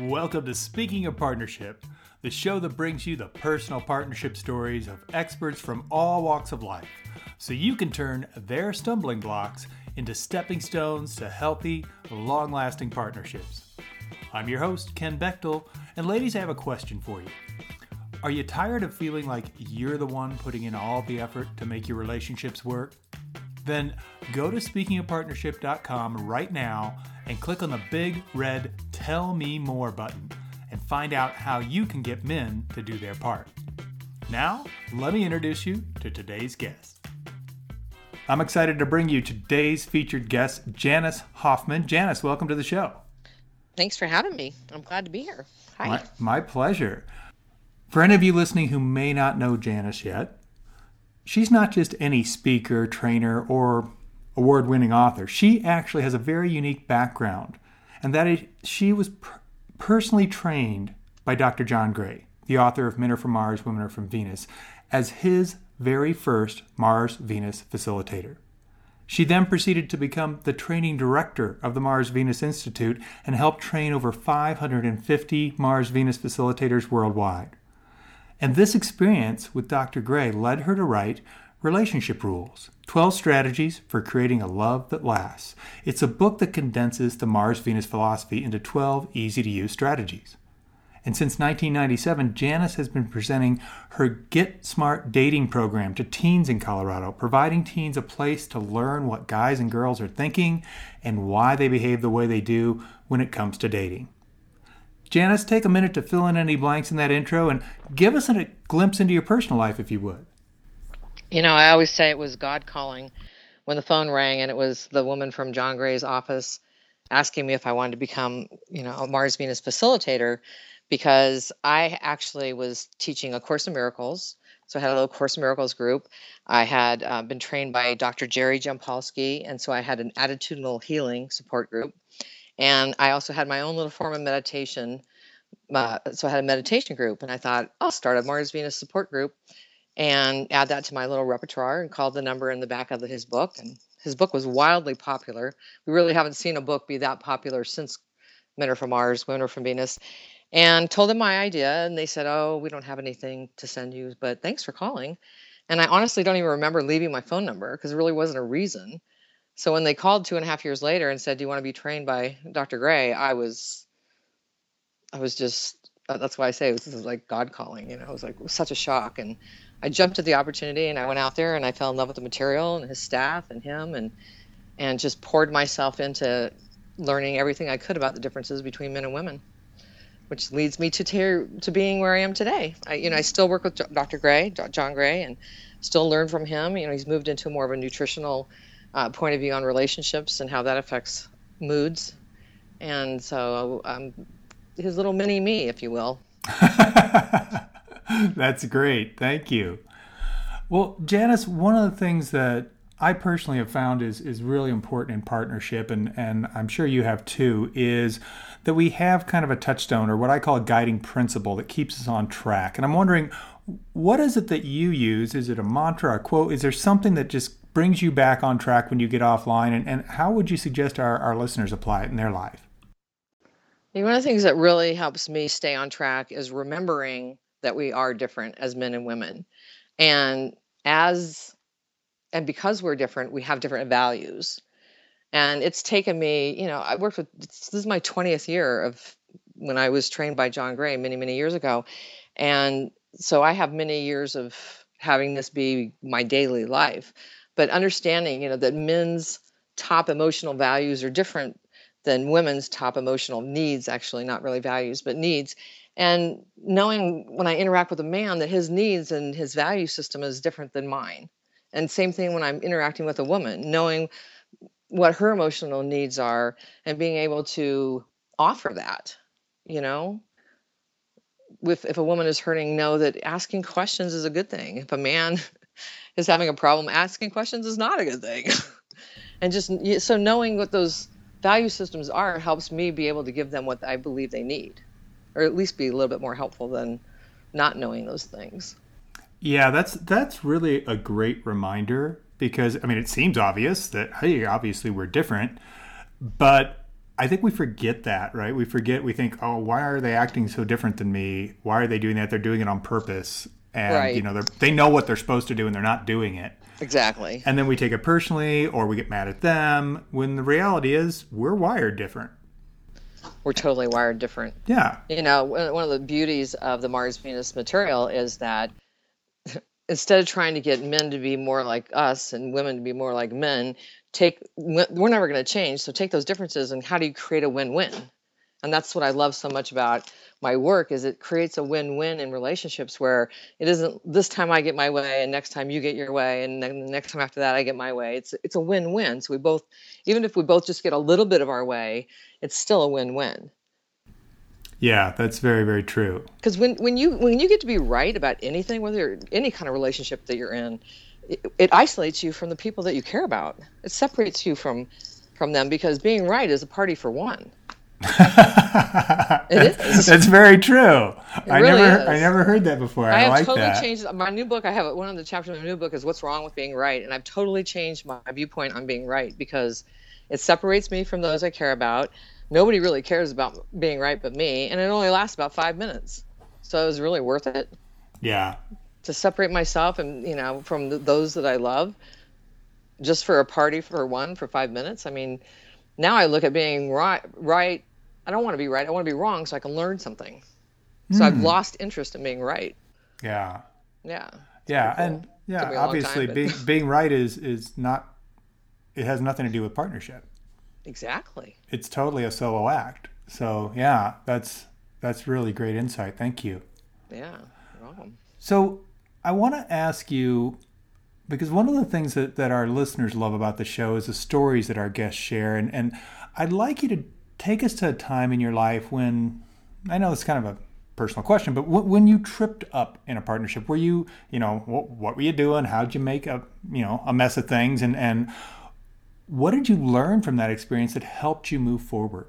Welcome to Speaking of Partnership, the show that brings you the personal partnership stories of experts from all walks of life so you can turn their stumbling blocks into stepping stones to healthy, long lasting partnerships. I'm your host, Ken Bechtel, and ladies, I have a question for you. Are you tired of feeling like you're the one putting in all the effort to make your relationships work? Then go to speakingofpartnership.com right now and click on the big red Tell Me More button and find out how you can get men to do their part. Now, let me introduce you to today's guest. I'm excited to bring you today's featured guest, Janice Hoffman. Janice, welcome to the show. Thanks for having me. I'm glad to be here. Hi. My, my pleasure. For any of you listening who may not know Janice yet, she's not just any speaker, trainer, or award winning author. She actually has a very unique background, and that she was per- personally trained by Dr. John Gray, the author of Men Are From Mars, Women Are From Venus, as his very first Mars Venus facilitator. She then proceeded to become the training director of the Mars Venus Institute and helped train over 550 Mars Venus facilitators worldwide. And this experience with Dr. Gray led her to write Relationship Rules 12 Strategies for Creating a Love That Lasts. It's a book that condenses the Mars Venus philosophy into 12 easy to use strategies. And since 1997, Janice has been presenting her Get Smart dating program to teens in Colorado, providing teens a place to learn what guys and girls are thinking and why they behave the way they do when it comes to dating. Janice, take a minute to fill in any blanks in that intro and give us a glimpse into your personal life, if you would. You know, I always say it was God calling when the phone rang and it was the woman from John Gray's office asking me if I wanted to become, you know, a Mars Venus facilitator because I actually was teaching a Course in Miracles. So I had a little Course in Miracles group. I had uh, been trained by Dr. Jerry Jampolsky, and so I had an attitudinal healing support group. And I also had my own little form of meditation. Uh, so I had a meditation group, and I thought I'll start a Mars Venus support group and add that to my little repertoire and called the number in the back of the, his book. And his book was wildly popular. We really haven't seen a book be that popular since Men Are From Mars, Women Are From Venus. And told them my idea, and they said, "Oh, we don't have anything to send you, but thanks for calling." And I honestly don't even remember leaving my phone number because there really wasn't a reason. So when they called two and a half years later and said, "Do you want to be trained by Dr. Gray?" I was, I was just. That's why I say this is like God calling. You know, it was like it was such a shock, and I jumped at the opportunity and I went out there and I fell in love with the material and his staff and him and and just poured myself into learning everything I could about the differences between men and women, which leads me to tear, to being where I am today. I you know I still work with Dr. Gray, John Gray, and still learn from him. You know he's moved into more of a nutritional uh, point of view on relationships and how that affects moods, and so um, his little mini me, if you will. That's great. Thank you. Well, Janice, one of the things that I personally have found is is really important in partnership, and and I'm sure you have too, is that we have kind of a touchstone or what I call a guiding principle that keeps us on track. And I'm wondering, what is it that you use? Is it a mantra, a quote? Is there something that just brings you back on track when you get offline? And, and how would you suggest our, our listeners apply it in their life? One of the things that really helps me stay on track is remembering that we are different as men and women. And as and because we're different, we have different values. And it's taken me, you know, I worked with this is my 20th year of when I was trained by John Gray many, many years ago. And so I have many years of having this be my daily life. But understanding, you know, that men's top emotional values are different than women's top emotional needs, actually, not really values, but needs. And knowing when i interact with a man that his needs and his value system is different than mine. And same thing when i'm interacting with a woman knowing what her emotional needs are and being able to offer that you know? If a woman is hurting know that asking questions is a good thing. If a man is having a problem asking questions is not a good thing. And just so knowing what those value systems are helps me be able to give them what i believe they need or at least be a little bit more helpful than not knowing those things. Yeah, that's that's really a great reminder because I mean it seems obvious that hey, obviously we're different, but I think we forget that, right? We forget, we think, oh, why are they acting so different than me? Why are they doing that? They're doing it on purpose. And, Right. you know, they know what they're supposed to do and they're not doing it. Exactly. And then we take it personally or we get mad at them when the reality is we're wired different. We're totally wired different. Yeah. You know, one one of the beauties of the Mars Venus material is that instead of trying to get men to be more like us and women to be more like men, take we're never going to change. So take those differences and how do you create a win-win? And that's what I love so much about my work is it creates a win-win in relationships where it isn't this time I get my way and next time you get your way and then the next time after that I get my way. It's it's a win-win. So we both even if we both just get a little bit of our way, it's still a win-win. Yeah, that's very, very true. because when, when you when you get to be right about anything whether you're, any kind of relationship that you're in it, it isolates you from the people that you care about it separates you from from them because being right is a party for one It is. That's very true. I really never is. I never heard that before. I, i have like totally that. changed my new book i have one of the chapters of my new book is what's wrong with being right and i've totally changed my viewpoint on being right because it separates me from those i care about nobody really cares about being right but me and it only lasts about five minutes so it was really worth it Yeah. to separate myself and you know from th those that I love just for a party for one for 5 minutes I mean now I look at being right right I don't want to be right I want to be wrong so I can learn something so I've hmm. lost interest in being right Yeah. yeah Yeah, cool. and yeah, me a long obviously time, but- being being right is is not it has nothing to do with partnership. exactly It's totally a solo act. So, yeah, that's that's really great insight. Thank you. yeah welcome. So I want to ask you because one of the things that, that our listeners love about the show is the stories that our guests share. And, and I'd like you to take us to a time in your life when I know it's kind of a personal question, but when you tripped up in a partnership, were you, you know, what, what were you doing? How'd you make a, you know, a mess of things? And, and what did you learn from that experience that helped you move forward?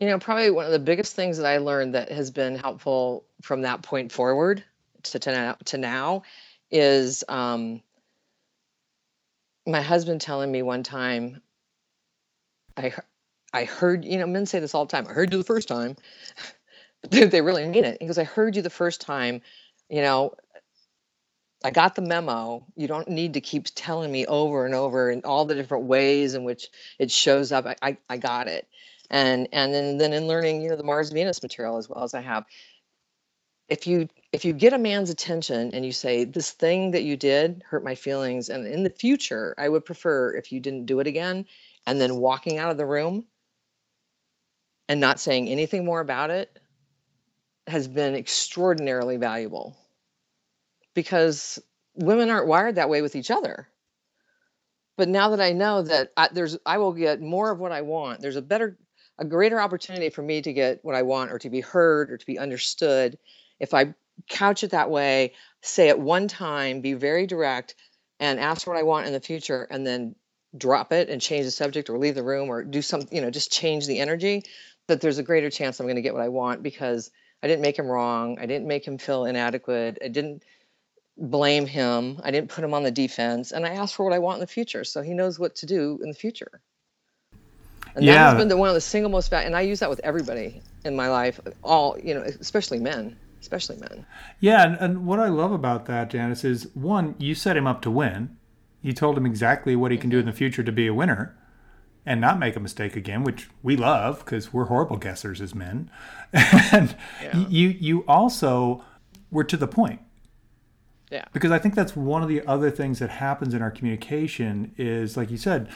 You know, probably one of the biggest things that I learned that has been helpful from that point forward to to now, to now is um, my husband telling me one time, I I heard you know men say this all the time. I heard you the first time, they, really mean it. He goes, I heard you the first time. You know, I got the memo. You don't need to keep telling me over and over in all the different ways in which it shows up. I, I, I got it. And and then then in learning, you know, the Mars Venus material as well as I have. If you if you get a man's attention and you say this thing that you did hurt my feelings, and in the future I would prefer if you didn't do it again, and then walking out of the room and not saying anything more about it has been extraordinarily valuable. Because women aren't wired that way with each other. But now that i know that I, there's i will get more of what i want there's a better a greater opportunity for me to get what i want or to be heard or to be understood. If i couch it that way say it one time be very direct and ask what i want in the future and then drop it and change the subject or leave the room or do something you know just change the energy that there's a greater chance i'm going to get what i want because i didn't make him wrong i didn't make him feel inadequate i didn't blame him. I didn't put him on the defense, and I asked for what I want in the future, so he knows what to do in the future. And that has been the one of the single most and I use that with everybody in my life, all you know, especially men, especially men. Yeah, and, and what I love about that, Janice, is one, you set him up to win. You told him exactly what he can do mm-hmm. in the future to be a winner and not make a mistake again, which we love because we're horrible guessers as men. and Yeah. you you also were to the point Yeah, because I think that's one of the other things that happens in our communication is like you said,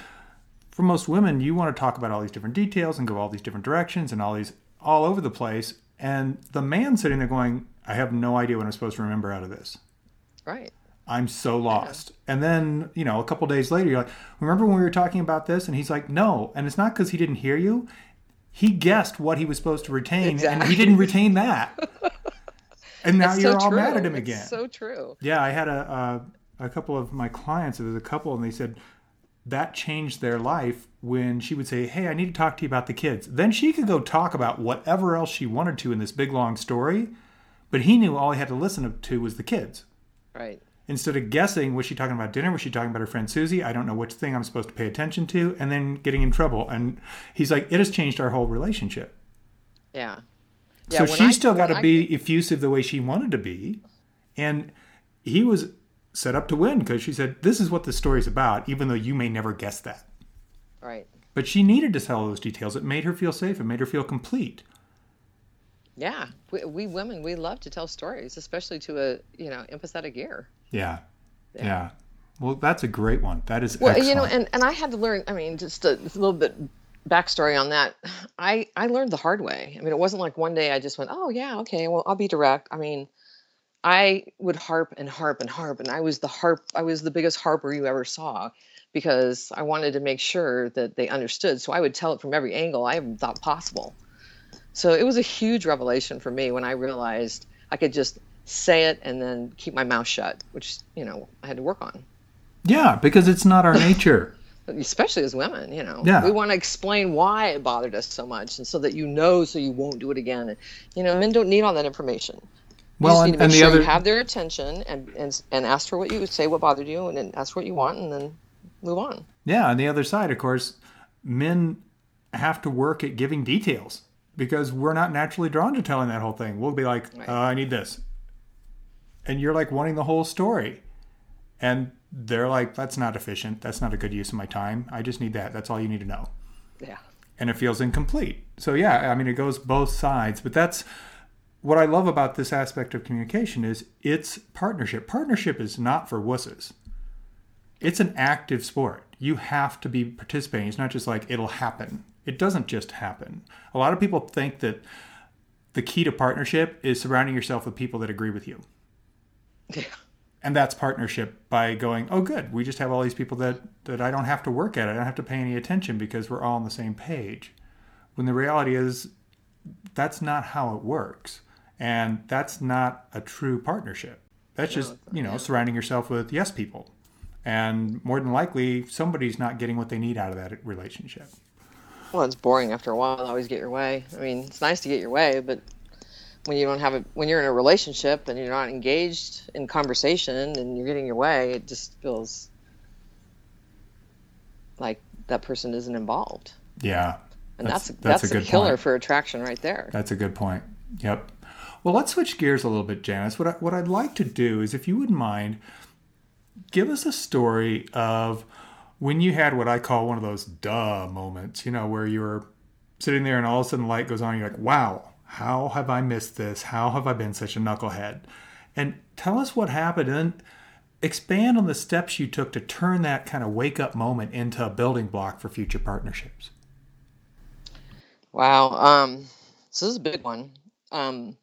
for most women, you want to talk about all these different details and go all these different directions and all these all over the place. And the man sitting there going, I have no idea what I'm supposed to remember out of this. right. I'm so lost. And then, you know, a couple days later, you're like, remember when we were talking about this? And he's like, no. And it's not because he didn't hear you. He guessed what he was supposed to retain, and he didn't retain that. And now It's you're so all true. mad at him It's again. so true. Yeah, I had a, a a couple of my clients. It was a couple, and they said that changed their life when she would say, "Hey, I need to talk to you about the kids." Then she could go talk about whatever else she wanted to in this big long story, but he knew all he had to listen to was the kids. Right. Instead of guessing was she talking about dinner? Was she talking about her friend susie? I don't know which thing i'm supposed to pay attention to. And then getting in trouble. And he's like it has changed our whole relationship. Yeah. so when she's I- still got to I- be effusive the way she wanted to be. And he was set up to win because she said this is what the story's about even though you may never guess that. Right. but she needed to tell those details. It made her feel safe. It made her feel complete. Yeah. We, we women, we love to tell stories, especially to a, you know, empathetic ear. Yeah yeah, well that's a great one that is Well, excellent. you know, and, and I had to learn, I mean, just a, a little bit backstory on that. I, I learned the hard way. I mean, it wasn't like one day I just went, oh, yeah, okay, well, I'll be direct. I mean, I would harp and harp and harp, and I was the harp, I was the biggest harper you ever saw because I wanted to make sure that they understood. So I would tell it from every angle I thought possible. So it was a huge revelation for me when I realized I could just say it and then keep my mouth shut, which, you know, I had to work on yeah because it's not our nature especially as women, you know, Yeah. we want to explain why it bothered us so much, and so that you know, so you won't do it again. And, you know, men don't need all that information. You well and, make the sure other you have their attention and, and and ask for what you would say, what bothered you, and then ask for what you want, and then move on. Yeah, on the other side, of course, men have to work at giving details because we're not naturally drawn to telling that whole thing. We'll be like, Right. uh, I need this. And you're like wanting the whole story. And they're like, that's not efficient. That's not a good use of my time. I just need that. That's all you need to know. Yeah. And it feels incomplete. So, yeah, I mean, it goes both sides. But that's what I love about this aspect of communication is it's partnership. Partnership is not for wusses it's an active sport. You have to be participating. It's not just like it'll happen. It doesn't just happen. A lot of people think that the key to partnership is surrounding yourself with people that agree with you. Yeah. And that's partnership by going, oh, good. We just have all these people that, that I don't have to work at. I don't have to pay any attention because we're all on the same page. When the reality is, that's not how it works. And that's not a true partnership. That's just, you know, surrounding yourself with yes people. And more than likely, somebody's not getting what they need out of that relationship. Well, it's boring after a while. Always get your way. I mean, it's nice to get your way, but when you don't have it, when you're in a relationship and you're not engaged in conversation and you're getting your way, it just feels like that person isn't involved. Yeah. And That's- that's that's that's, a a, killer point. for attraction right there. That's a good point. Yep. Well, let's switch gears a little bit, Janice. What, I, what I'd like to do is, if you wouldn't mind, give us a story of when you had what I call one of those duh moments, you know, where you were sitting there and all of a sudden light goes on you're like, wow, how have I missed this? How have I been such a knucklehead? And tell us what happened and expand on the steps you took to turn that kind of wake up moment into a building block for future partnerships. Wow. Um, so this is a big one. Um,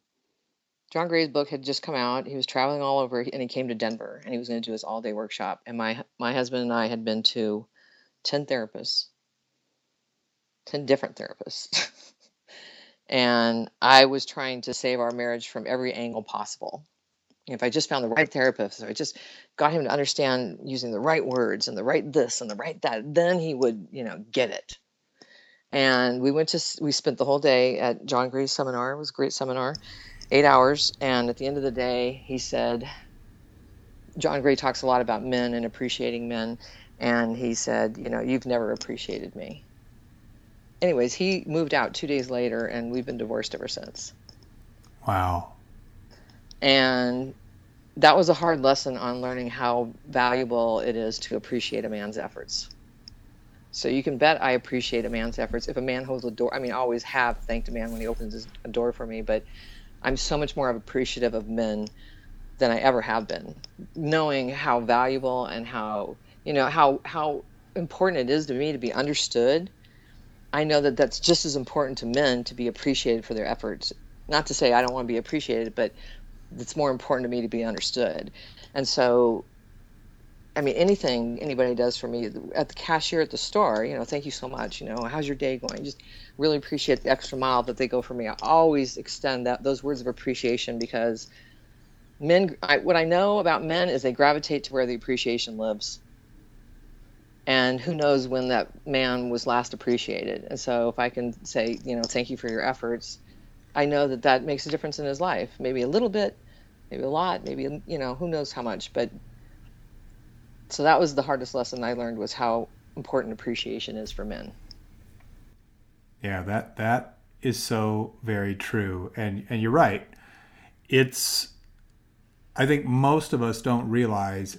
John Gray's book had just come out. He was traveling all over, and he came to Denver, and he was going to do his all-day workshop. And my my husband and I had been to ten therapists, ten different therapists, and I was trying to save our marriage from every angle possible. If I just found the right therapist, if I just got him to understand using the right words and the right this and the right that, then he would, you know, get it. And we went to we spent the whole day at john gray's seminar. It was a great seminar eight hours. And at the end of the day he said john gray talks a lot about men and appreciating men. And he said you know you've never appreciated me anyways he moved out two days later and we've been divorced ever since Wow. and that was a hard lesson on learning how valuable it is to appreciate a man's efforts so you can bet I appreciate a man's efforts. If a man holds a door, I mean, I always have thanked a man when he opens his, a door for me, but I'm so much more appreciative of men than I ever have been, knowing how valuable and how you know how how important it is to me to be understood. I know that that's just as important to men to be appreciated for their efforts. Not to say I don't want to be appreciated, but it's more important to me to be understood. And so I mean, anything anybody does for me at the cashier at the store, you know, thank you so much. You know, how's your day going? Just really appreciate the extra mile that they go for me. I always extend that those words of appreciation because men. I, what I know about men is they gravitate to where the appreciation lives, and who knows when that man was last appreciated. And so, if I can say, you know, thank you for your efforts, I know that that makes a difference in his life. Maybe a little bit, maybe a lot, maybe you know, who knows how much, but So that was the hardest lesson I learned was how important appreciation is for men. Yeah, that that is so very true. And and you're right. It's I think most of us don't realize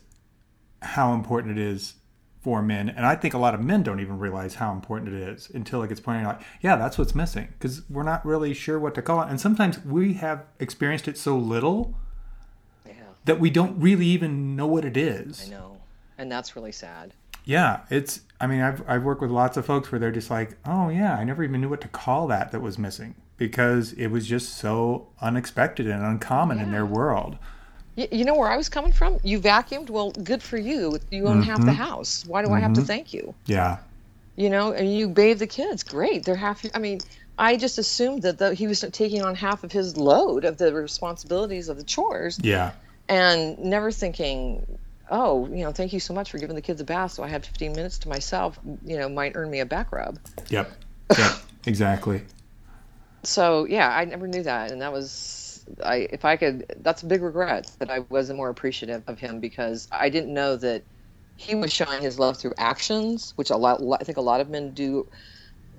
how important it is for men. And I think a lot of men don't even realize how important it is until it gets pointed out, yeah, that's what's missing. Because we're not really sure what to call it. And sometimes we have experienced it so little Yeah. that we don't really even know what it is. I know. And that's really sad. Yeah, it's. I mean, I've I've worked with lots of folks where they're just like, oh yeah, I never even knew what to call that that was missing because it was just so unexpected and uncommon in their world. You, you know where I was coming from? You vacuumed? Well, good for you. You own half the mm-hmm. house. Why do I have to mm-hmm. thank you? Yeah, You know, and you bathe the kids. Great. They're half. I mean, I just assumed that the, he was taking on half of his load of the responsibilities of the chores yeah, and never thinking, oh, you know, thank you so much for giving the kids a bath so I had 15 minutes to myself, you know, might earn me a back rub. yep, yep, exactly. So, yeah, I never knew that. And that was, I, if I could, that's a big regret that I wasn't more appreciative of him because I didn't know that he was showing his love through actions, which a lot, I think a lot of men do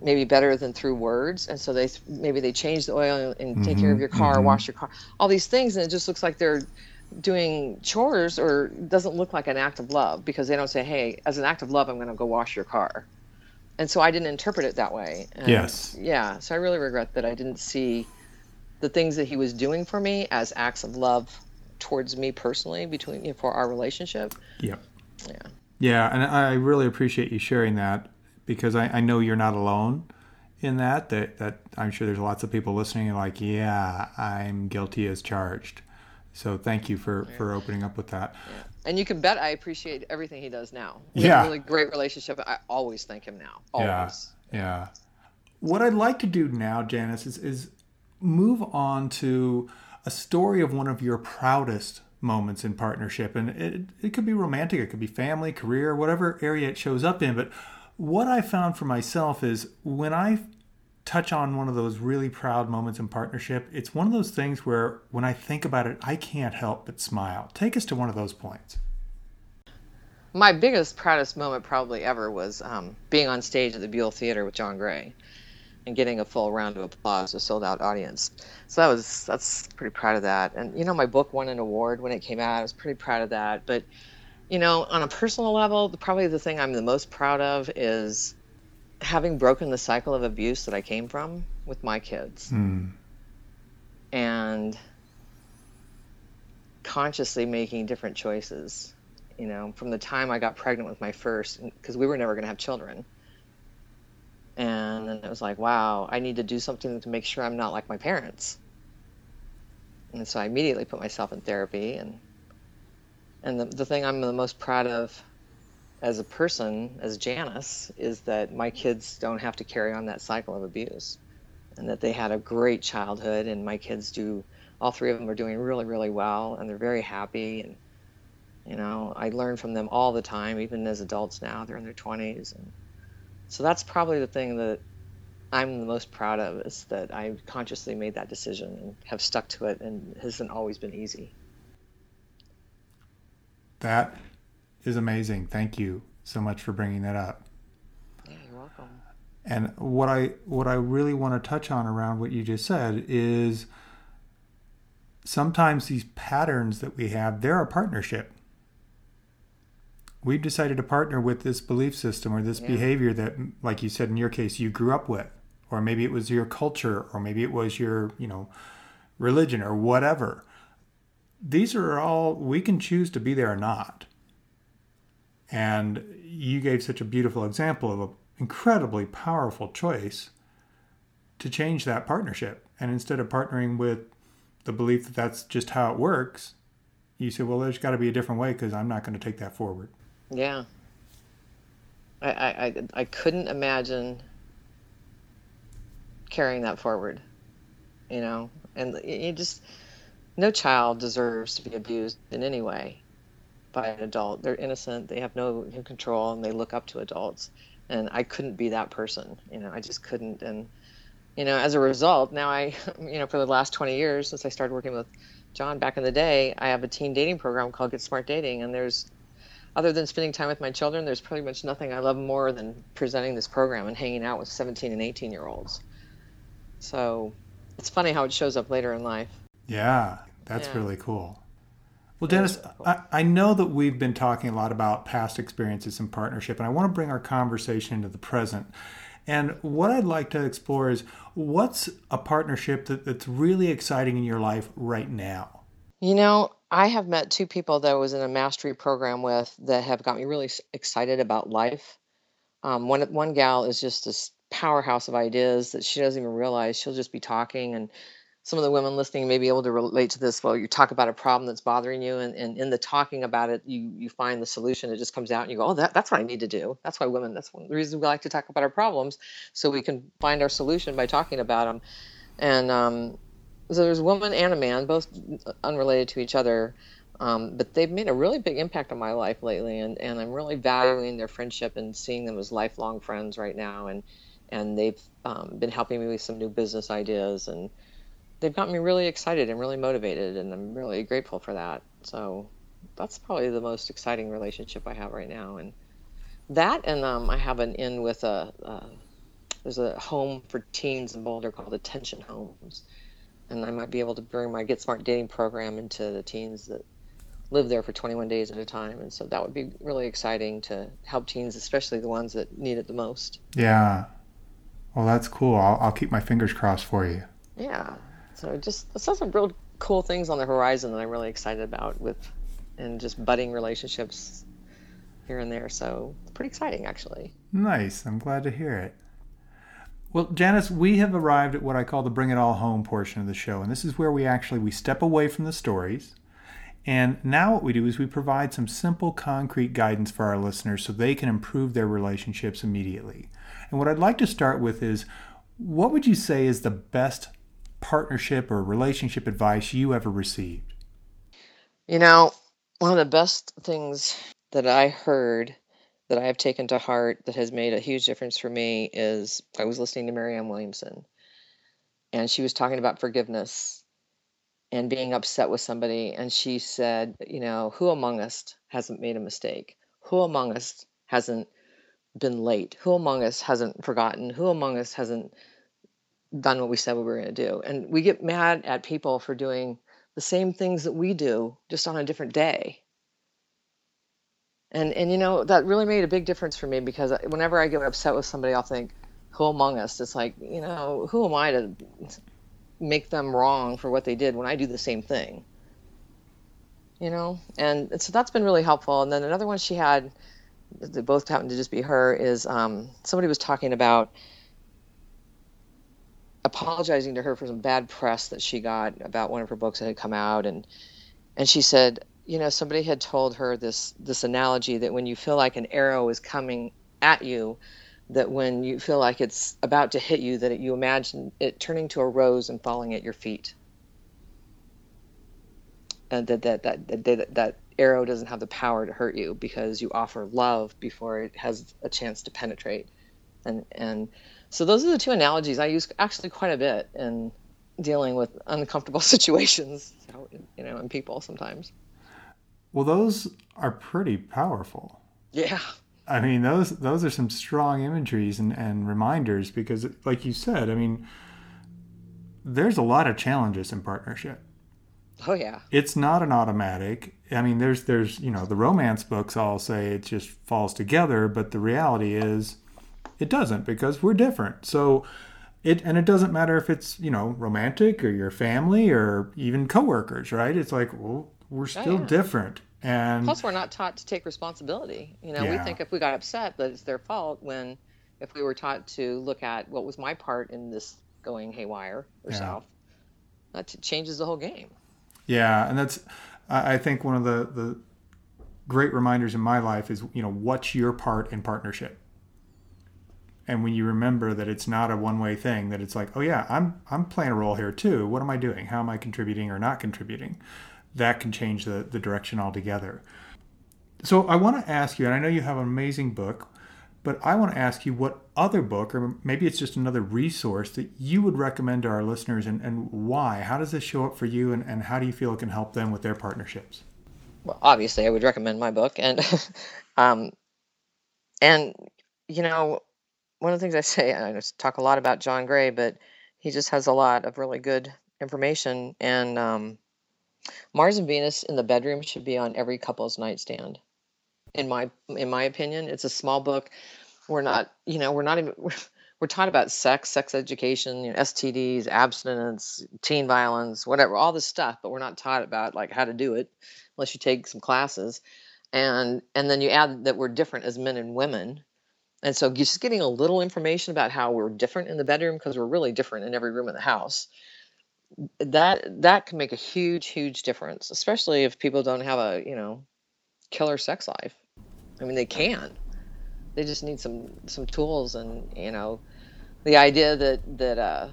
maybe better than through words. And so they, maybe they change the oil and take care of mm-hmm. your car, mm-hmm. wash your car, all these things. And it just looks like they're, doing chores or doesn't look like an act of love because they don't say, "Hey, as an act of love, I'm going to go wash your car." And so I didn't interpret it that way. And Yes. Yeah. So I really regret that I didn't see the things that he was doing for me as acts of love towards me personally between you know, for our relationship. Yep. Yeah. Yeah, and I really appreciate you sharing that because I, I know you're not alone in that. That that I'm sure there's lots of people listening and like, yeah, I'm guilty as charged. So thank you for for opening up with that. And you can bet I appreciate everything he does now. We Yeah. a really great relationship. I always thank him now. Always. Yeah, yeah. What I'd like to do now, Janice, is is move on to a story of one of your proudest moments in partnership, and it it could be romantic, it could be family, career, whatever area it shows up in. But what I found for myself is when I touch on one of those really proud moments in partnership, it's one of those things where when I think about it, I can't help but smile. Take us to one of those points. my biggest proudest moment probably ever was um, being on stage at the Buell Theater with John Gray and getting a full round of applause, a sold out audience. So that was that's pretty proud of that. And you know, my book won an award when it came out. I was pretty proud of that. But you know, on a personal level, the- probably the thing I'm the most proud of is having broken the cycle of abuse that I came from with my kids hmm. and consciously making different choices you know, from the time I got pregnant with my first, because we were never going to have children. And then it was like, wow, I need to do something to make sure I'm not like my parents. And so I immediately put myself in therapy. And and the, the thing I'm the most proud of as a person, as Janice, is that my kids don't have to carry on that cycle of abuse. And that they had a great childhood. And my kids do, all three of them are doing really, really well. And they're very happy. And you know, I learn from them all the time, even as adults now. They're in their 20s. And so that's probably the thing that I'm the most proud of is that I consciously made that decision and have stuck to it and it hasn't always been easy. That is amazing. Thank you so much for bringing that up. Yeah, you're welcome. And what I what I really want to touch on around what you just said is sometimes these patterns that we have, they're a partnership. We've decided to partner with this belief system or this Yeah. behavior that, like you said in your case, you grew up with, or maybe it was your culture, or maybe it was your, you know, religion or whatever. These are all we can choose to be there or not. And you gave such a beautiful example of an incredibly powerful choice to change that partnership. And instead of partnering with the belief that that's just how it works, you say, well, there's got to be a different way because I'm not going to take that forward. Yeah. I, I, I, couldn't imagine carrying that forward, you know, and you just, no child deserves to be abused in any way by an adult. They're innocent, they have no control, and they look up to adults. And I couldn't be that person, you know, I just couldn't. And, you know, as a result, now I, you know, for the last 20 years since I started working with John back in the day, I have a teen dating program called Get Smart Dating, and there's other than spending time with my children, there's pretty much nothing I love more than presenting this program and hanging out with 17 and 18 year olds. So it's funny how it shows up later in life. Yeah, that's yeah. really cool. Well, Janice, I, I know that we've been talking a lot about past experiences and partnership, and I want to bring our conversation into the present. And what I'd like to explore is what's a partnership that, that's really exciting in your life right now? You know, I have met two people that I was in a mastery program with that have got me really excited about life. Um, one one gal is just this powerhouse of ideas that she doesn't even realize. She'll just be talking and some of the women listening may be able to relate to this. Well, you talk about a problem that's bothering you, and, and in the talking about it, you you find the solution. It just comes out, and you go, "Oh, that, that's what I need to do." That's why women. That's one of the reasons we like to talk about our problems, so we can find our solution by talking about them. And um, so there's a woman and a man, both unrelated to each other, um, but they've made a really big impact on my life lately, and, and I'm really valuing their friendship and seeing them as lifelong friends right now. And and they've um, been helping me with some new business ideas and they've got me really excited and really motivated, and I'm really grateful for that. So that's probably the most exciting relationship I have right now, and that and um, I have an in with a there's a home for teens in Boulder called Attention Homes, and I might be able to bring my Get Smart dating program into the teens that live there for 21 days at a time, and so that would be really exciting to help teens, especially the ones that need it the most. Yeah. Well, that's cool. I'll, I'll keep my fingers crossed for you. Yeah, so just I saw some real cool things on the horizon that I'm really excited about with and just budding relationships here and there. So pretty exciting actually. Nice. I'm glad to hear it. Well, Janice, we have arrived at what I call the bring it all home portion of the show, and this is where we actually we step away from the stories. And now what we do is we provide some simple concrete guidance for our listeners so they can improve their relationships immediately. And what I'd like to start with is what would you say is the best partnership or relationship advice you ever received? You know, one of the best things that I heard that I have taken to heart that has made a huge difference for me is I was listening to Marianne Williamson and she was talking about forgiveness and being upset with somebody. And she said, you know, who among us hasn't made a mistake? Who among us hasn't been late? Who among us hasn't forgotten? Who among us hasn't done what we said we were going to do. And we get mad at people for doing the same things that we do just on a different day. And and you know that really made a big difference for me because whenever I get upset with somebody, I'll think, "Who among us?" It's like you know, who am I to make them wrong for what they did when I do the same thing? You know, and so that's been really helpful. And then another one she had, that both happened to just be her, is um, somebody was talking about apologizing to her for some bad press that she got about one of her books that had come out and and she said you know somebody had told her this this analogy that when you feel like an arrow is coming at you that when you feel like it's about to hit you that it, you imagine it turning to a rose and falling at your feet and that that, that that that arrow doesn't have the power to hurt you because you offer love before it has a chance to penetrate and and so those are the two analogies I use actually quite a bit in dealing with uncomfortable situations, you know, in people sometimes. Well, those are pretty powerful. Yeah. I mean, those those are some strong imageries and, and reminders because, like you said, I mean, there's a lot of challenges in partnership. Oh yeah. It's not an automatic. I mean, there's there's you know the romance books all say it just falls together, but the reality is it doesn't because we're different. So it and it doesn't matter if it's, you know, romantic or your family or even coworkers, right? It's like, well, we're still oh, yeah. different. And plus we're not taught to take responsibility. You know, yeah. we think if we got upset that it's their fault when if we were taught to look at what was my part in this going haywire or yeah. south, that changes the whole game. Yeah, and that's I think one of the the great reminders in my life is you know what's your part in partnership and when you remember that it's not a one-way thing that it's like oh yeah i'm i'm playing a role here too what am i doing how am i contributing or not contributing that can change the, the direction altogether so i want to ask you and i know you have an amazing book but i want to ask you what other book or maybe it's just another resource that you would recommend to our listeners and, and why how does this show up for you and, and how do you feel it can help them with their partnerships well, obviously, I would recommend my book, and um, and you know, one of the things I say, I talk a lot about John Gray, but he just has a lot of really good information. And um, Mars and Venus in the bedroom should be on every couple's nightstand. In my in my opinion, it's a small book. We're not, you know, we're not even. We're, we're taught about sex, sex education, you know, STDs, abstinence, teen violence, whatever, all this stuff, but we're not taught about like how to do it unless you take some classes. And and then you add that we're different as men and women. And so just getting a little information about how we're different in the bedroom because we're really different in every room in the house. That that can make a huge huge difference, especially if people don't have a, you know, killer sex life. I mean, they can. They just need some some tools and, you know, the idea that that uh,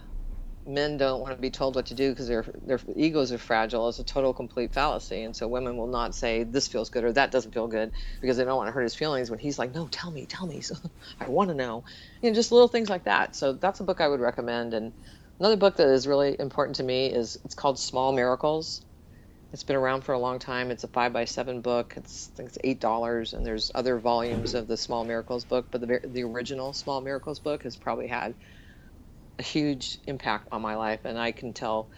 men don't want to be told what to do because their their egos are fragile is a total complete fallacy. And so women will not say this feels good or that doesn't feel good because they don't want to hurt his feelings. When he's like, no, tell me, tell me, so I want to know. You know, just little things like that. So that's a book I would recommend. And another book that is really important to me is it's called Small Miracles. It's been around for a long time. It's a five by seven book. It's I think it's eight dollars, and there's other volumes of the Small Miracles book, but the the original Small Miracles book has probably had a huge impact on my life, and I can tell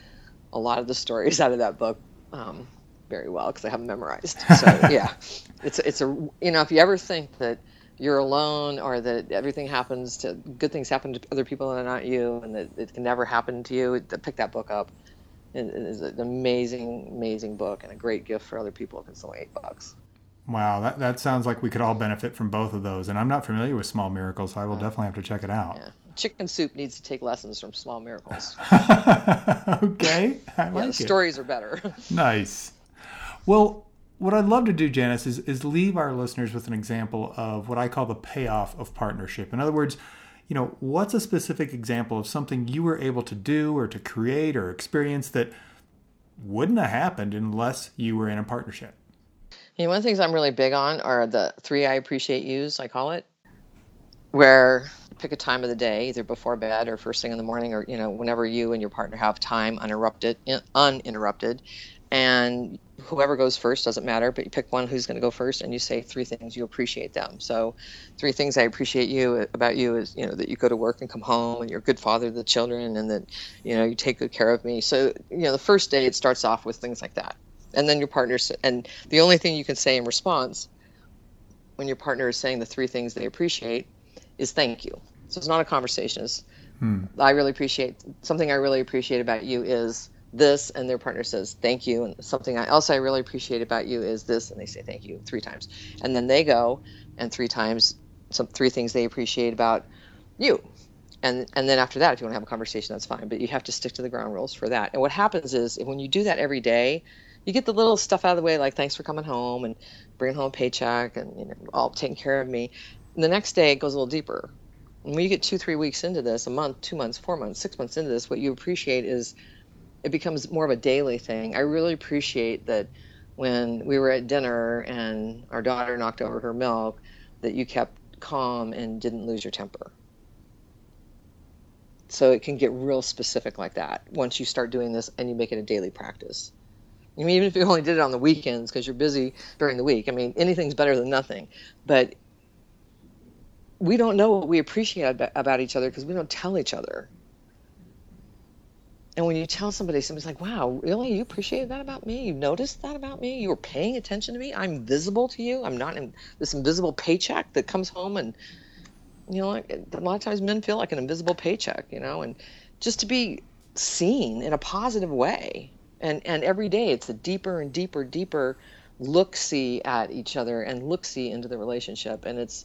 a lot of the stories out of that book um, very well because I have them memorized. So yeah, it's it's a you know if you ever think that you're alone or that everything happens to good things happen to other people and not you, and that it can never happen to you, pick that book up it is an amazing, amazing book and a great gift for other people if it's only eight bucks. Wow, that, that sounds like we could all benefit from both of those. And I'm not familiar with Small Miracles, so I will definitely have to check it out. Yeah. Chicken Soup needs to take lessons from Small Miracles. okay, I like yeah, stories are better. nice. Well, what I'd love to do, Janice, is, is leave our listeners with an example of what I call the payoff of partnership. In other words, you know, what's a specific example of something you were able to do or to create or experience that wouldn't have happened unless you were in a partnership? You know, one of the things I'm really big on are the three I appreciate yous, I call it, where pick a time of the day, either before bed or first thing in the morning, or you know, whenever you and your partner have time uninterrupted, uninterrupted, and whoever goes first doesn't matter, but you pick one who's going to go first and you say three things you appreciate them. So, three things I appreciate you about you is, you know, that you go to work and come home and you're a good father to the children and that, you know, you take good care of me. So, you know, the first day it starts off with things like that. And then your partner's, and the only thing you can say in response when your partner is saying the three things they appreciate is thank you. So, it's not a conversation. It's, hmm. I really appreciate, something I really appreciate about you is, this and their partner says thank you and something else i really appreciate about you is this and they say thank you three times. And then they go and three times some three things they appreciate about you. And and then after that if you want to have a conversation that's fine but you have to stick to the ground rules for that. And what happens is when you do that every day you get the little stuff out of the way like thanks for coming home and bringing home a paycheck and you know all taking care of me. And the next day it goes a little deeper. When you get two three weeks into this a month two months four months six months into this what you appreciate is it becomes more of a daily thing. I really appreciate that when we were at dinner and our daughter knocked over her milk, that you kept calm and didn't lose your temper. So it can get real specific like that once you start doing this and you make it a daily practice. I mean, even if you only did it on the weekends because you're busy during the week, I mean, anything's better than nothing. But we don't know what we appreciate about each other because we don't tell each other. And when you tell somebody, somebody's like, wow, really? You appreciated that about me? You noticed that about me? You were paying attention to me? I'm visible to you? I'm not in this invisible paycheck that comes home and, you know, like, a lot of times men feel like an invisible paycheck, you know, and just to be seen in a positive way. And, and every day it's a deeper and deeper, deeper look see at each other and look see into the relationship. And it's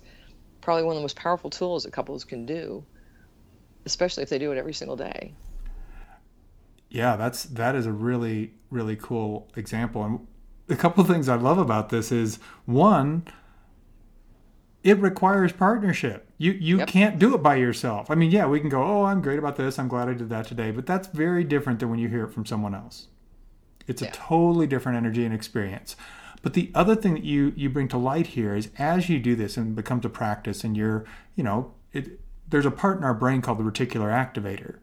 probably one of the most powerful tools that couples can do, especially if they do it every single day. Yeah, that's that is a really really cool example. And a couple of things I love about this is one, it requires partnership. You you yep. can't do it by yourself. I mean, yeah, we can go, "Oh, I'm great about this. I'm glad I did that today." But that's very different than when you hear it from someone else. It's yeah. a totally different energy and experience. But the other thing that you you bring to light here is as you do this and becomes a practice and you're, you know, it, there's a part in our brain called the reticular activator.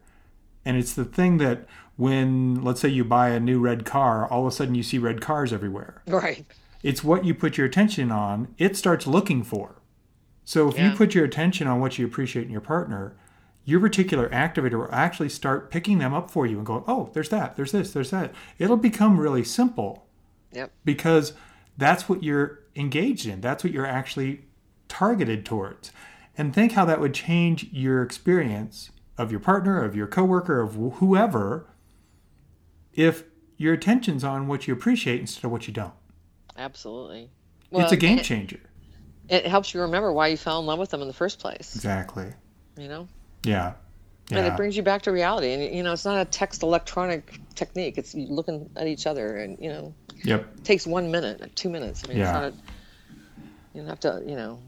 And it's the thing that when let's say you buy a new red car all of a sudden you see red cars everywhere right It's what you put your attention on, it starts looking for. So if Yeah. you put your attention on what you appreciate in your partner, your reticular activator will actually start picking them up for you and going, oh, there's that, there's this, there's that. It'll become really simple Yep. because that's what you're engaged in. That's what you're actually targeted towards. And think how that would change your experience of your partner, of your coworker, of wh- whoever, if your attention's on what you appreciate instead of what you don't. Absolutely. it's a game changer. it helps you remember why you fell in love with them in the first place. Exactly. You know, Yeah. and it brings you back to reality. And you know, it's not a text electronic technique. It's looking at each other, and you know, Yep. it takes one minute, two minutes. I mean, Yeah. it's not. A, you don't have to, you know,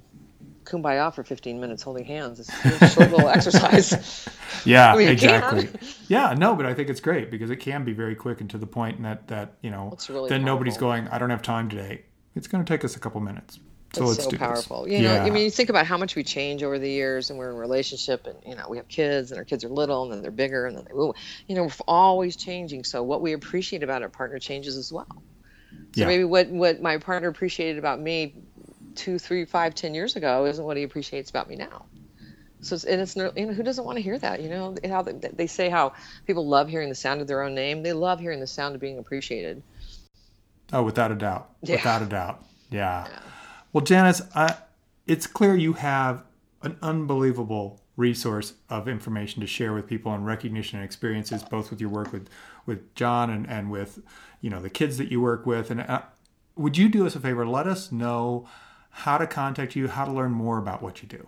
kumbaya for 15 minutes holding hands. It's a short little exercise. Yeah, I mean, exactly. Yeah, no, but I think it's great because it can be very quick and to the point, and that that you know, really then nobody's going. I don't have time today. It's going to take us a couple minutes. So it's let's so do this. powerful. You know, I mean, you think about how much we change over the years, and we're in a relationship, and you know, we have kids, and our kids are little, and then they're bigger, and then they, ooh, you know, we're always changing. So what we appreciate about our partner changes as well. So Yeah. maybe what what my partner appreciated about me two, three, five, ten years ago isn't what he appreciates about me now. So it's, and it's you know who doesn't want to hear that? You know how they, they say how people love hearing the sound of their own name. They love hearing the sound of being appreciated. Oh, without a doubt. Yeah. Without a doubt. Yeah. Well, Janice, I, it's clear you have an unbelievable resource of information to share with people on recognition and experiences, both with your work with, with John and, and with, you know, the kids that you work with. And uh, would you do us a favor? Let us know how to contact you, how to learn more about what you do.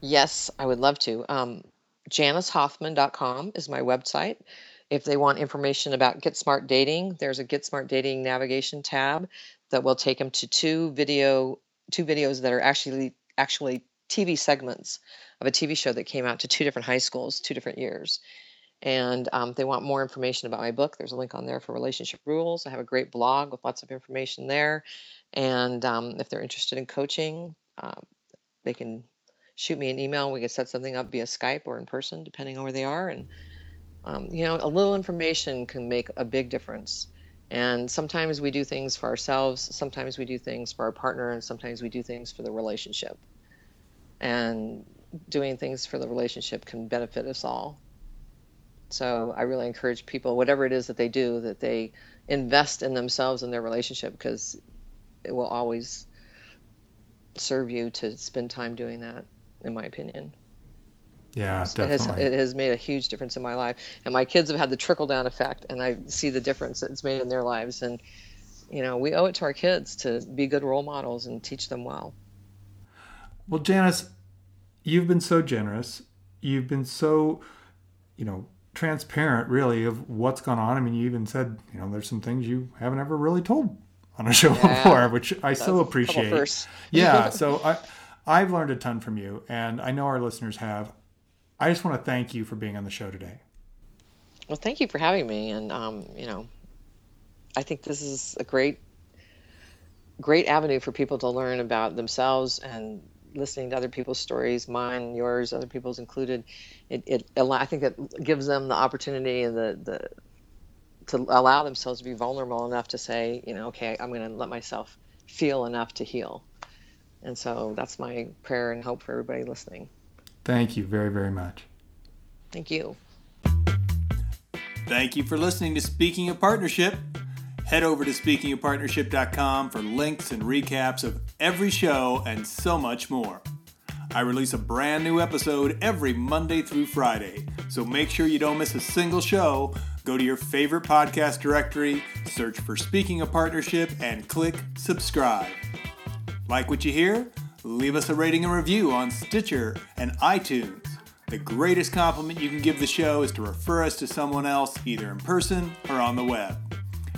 Yes, I would love to. Um, JaniceHoffman.com is my website. If they want information about Get Smart Dating, there's a Get Smart Dating navigation tab that will take them to two video two videos that are actually actually TV segments of a TV show that came out to two different high schools, two different years. And um, they want more information about my book, there's a link on there for relationship rules. I have a great blog with lots of information there. And um, if they're interested in coaching, uh, they can shoot me an email. We can set something up via Skype or in person, depending on where they are. And um, you know, a little information can make a big difference. And sometimes we do things for ourselves, sometimes we do things for our partner, and sometimes we do things for the relationship. And doing things for the relationship can benefit us all. So I really encourage people, whatever it is that they do, that they invest in themselves and their relationship because it will always serve you to spend time doing that, in my opinion. Yeah, It has, definitely. it has made a huge difference in my life. And my kids have had the trickle down effect, and I see the difference that it's made in their lives. And, you know, we owe it to our kids to be good role models and teach them well. Well, Janice, you've been so generous. You've been so, you know, transparent, really, of what's gone on. I mean, you even said, you know, there's some things you haven't ever really told on a show Yeah. before, which I so appreciate. yeah, so I, I've learned a ton from you, and I know our listeners have. I just want to thank you for being on the show today. Well, thank you for having me. And, um, you know, I think this is a great, great avenue for people to learn about themselves and listening to other people's stories, mine, yours, other people's included. it, it I think it gives them the opportunity and the, the, to allow themselves to be vulnerable enough to say, you know, okay, I'm going to let myself feel enough to heal. And so that's my prayer and hope for everybody listening. Thank you very, very much. Thank you. Thank you for listening to Speaking of Partnership. Head over to speakingofpartnership.com for links and recaps of every show and so much more. I release a brand new episode every Monday through Friday, so make sure you don't miss a single show. Go to your favorite podcast directory, search for Speaking of Partnership, and click subscribe. Like what you hear? Leave us a rating and review on Stitcher and iTunes. The greatest compliment you can give the show is to refer us to someone else, either in person or on the web.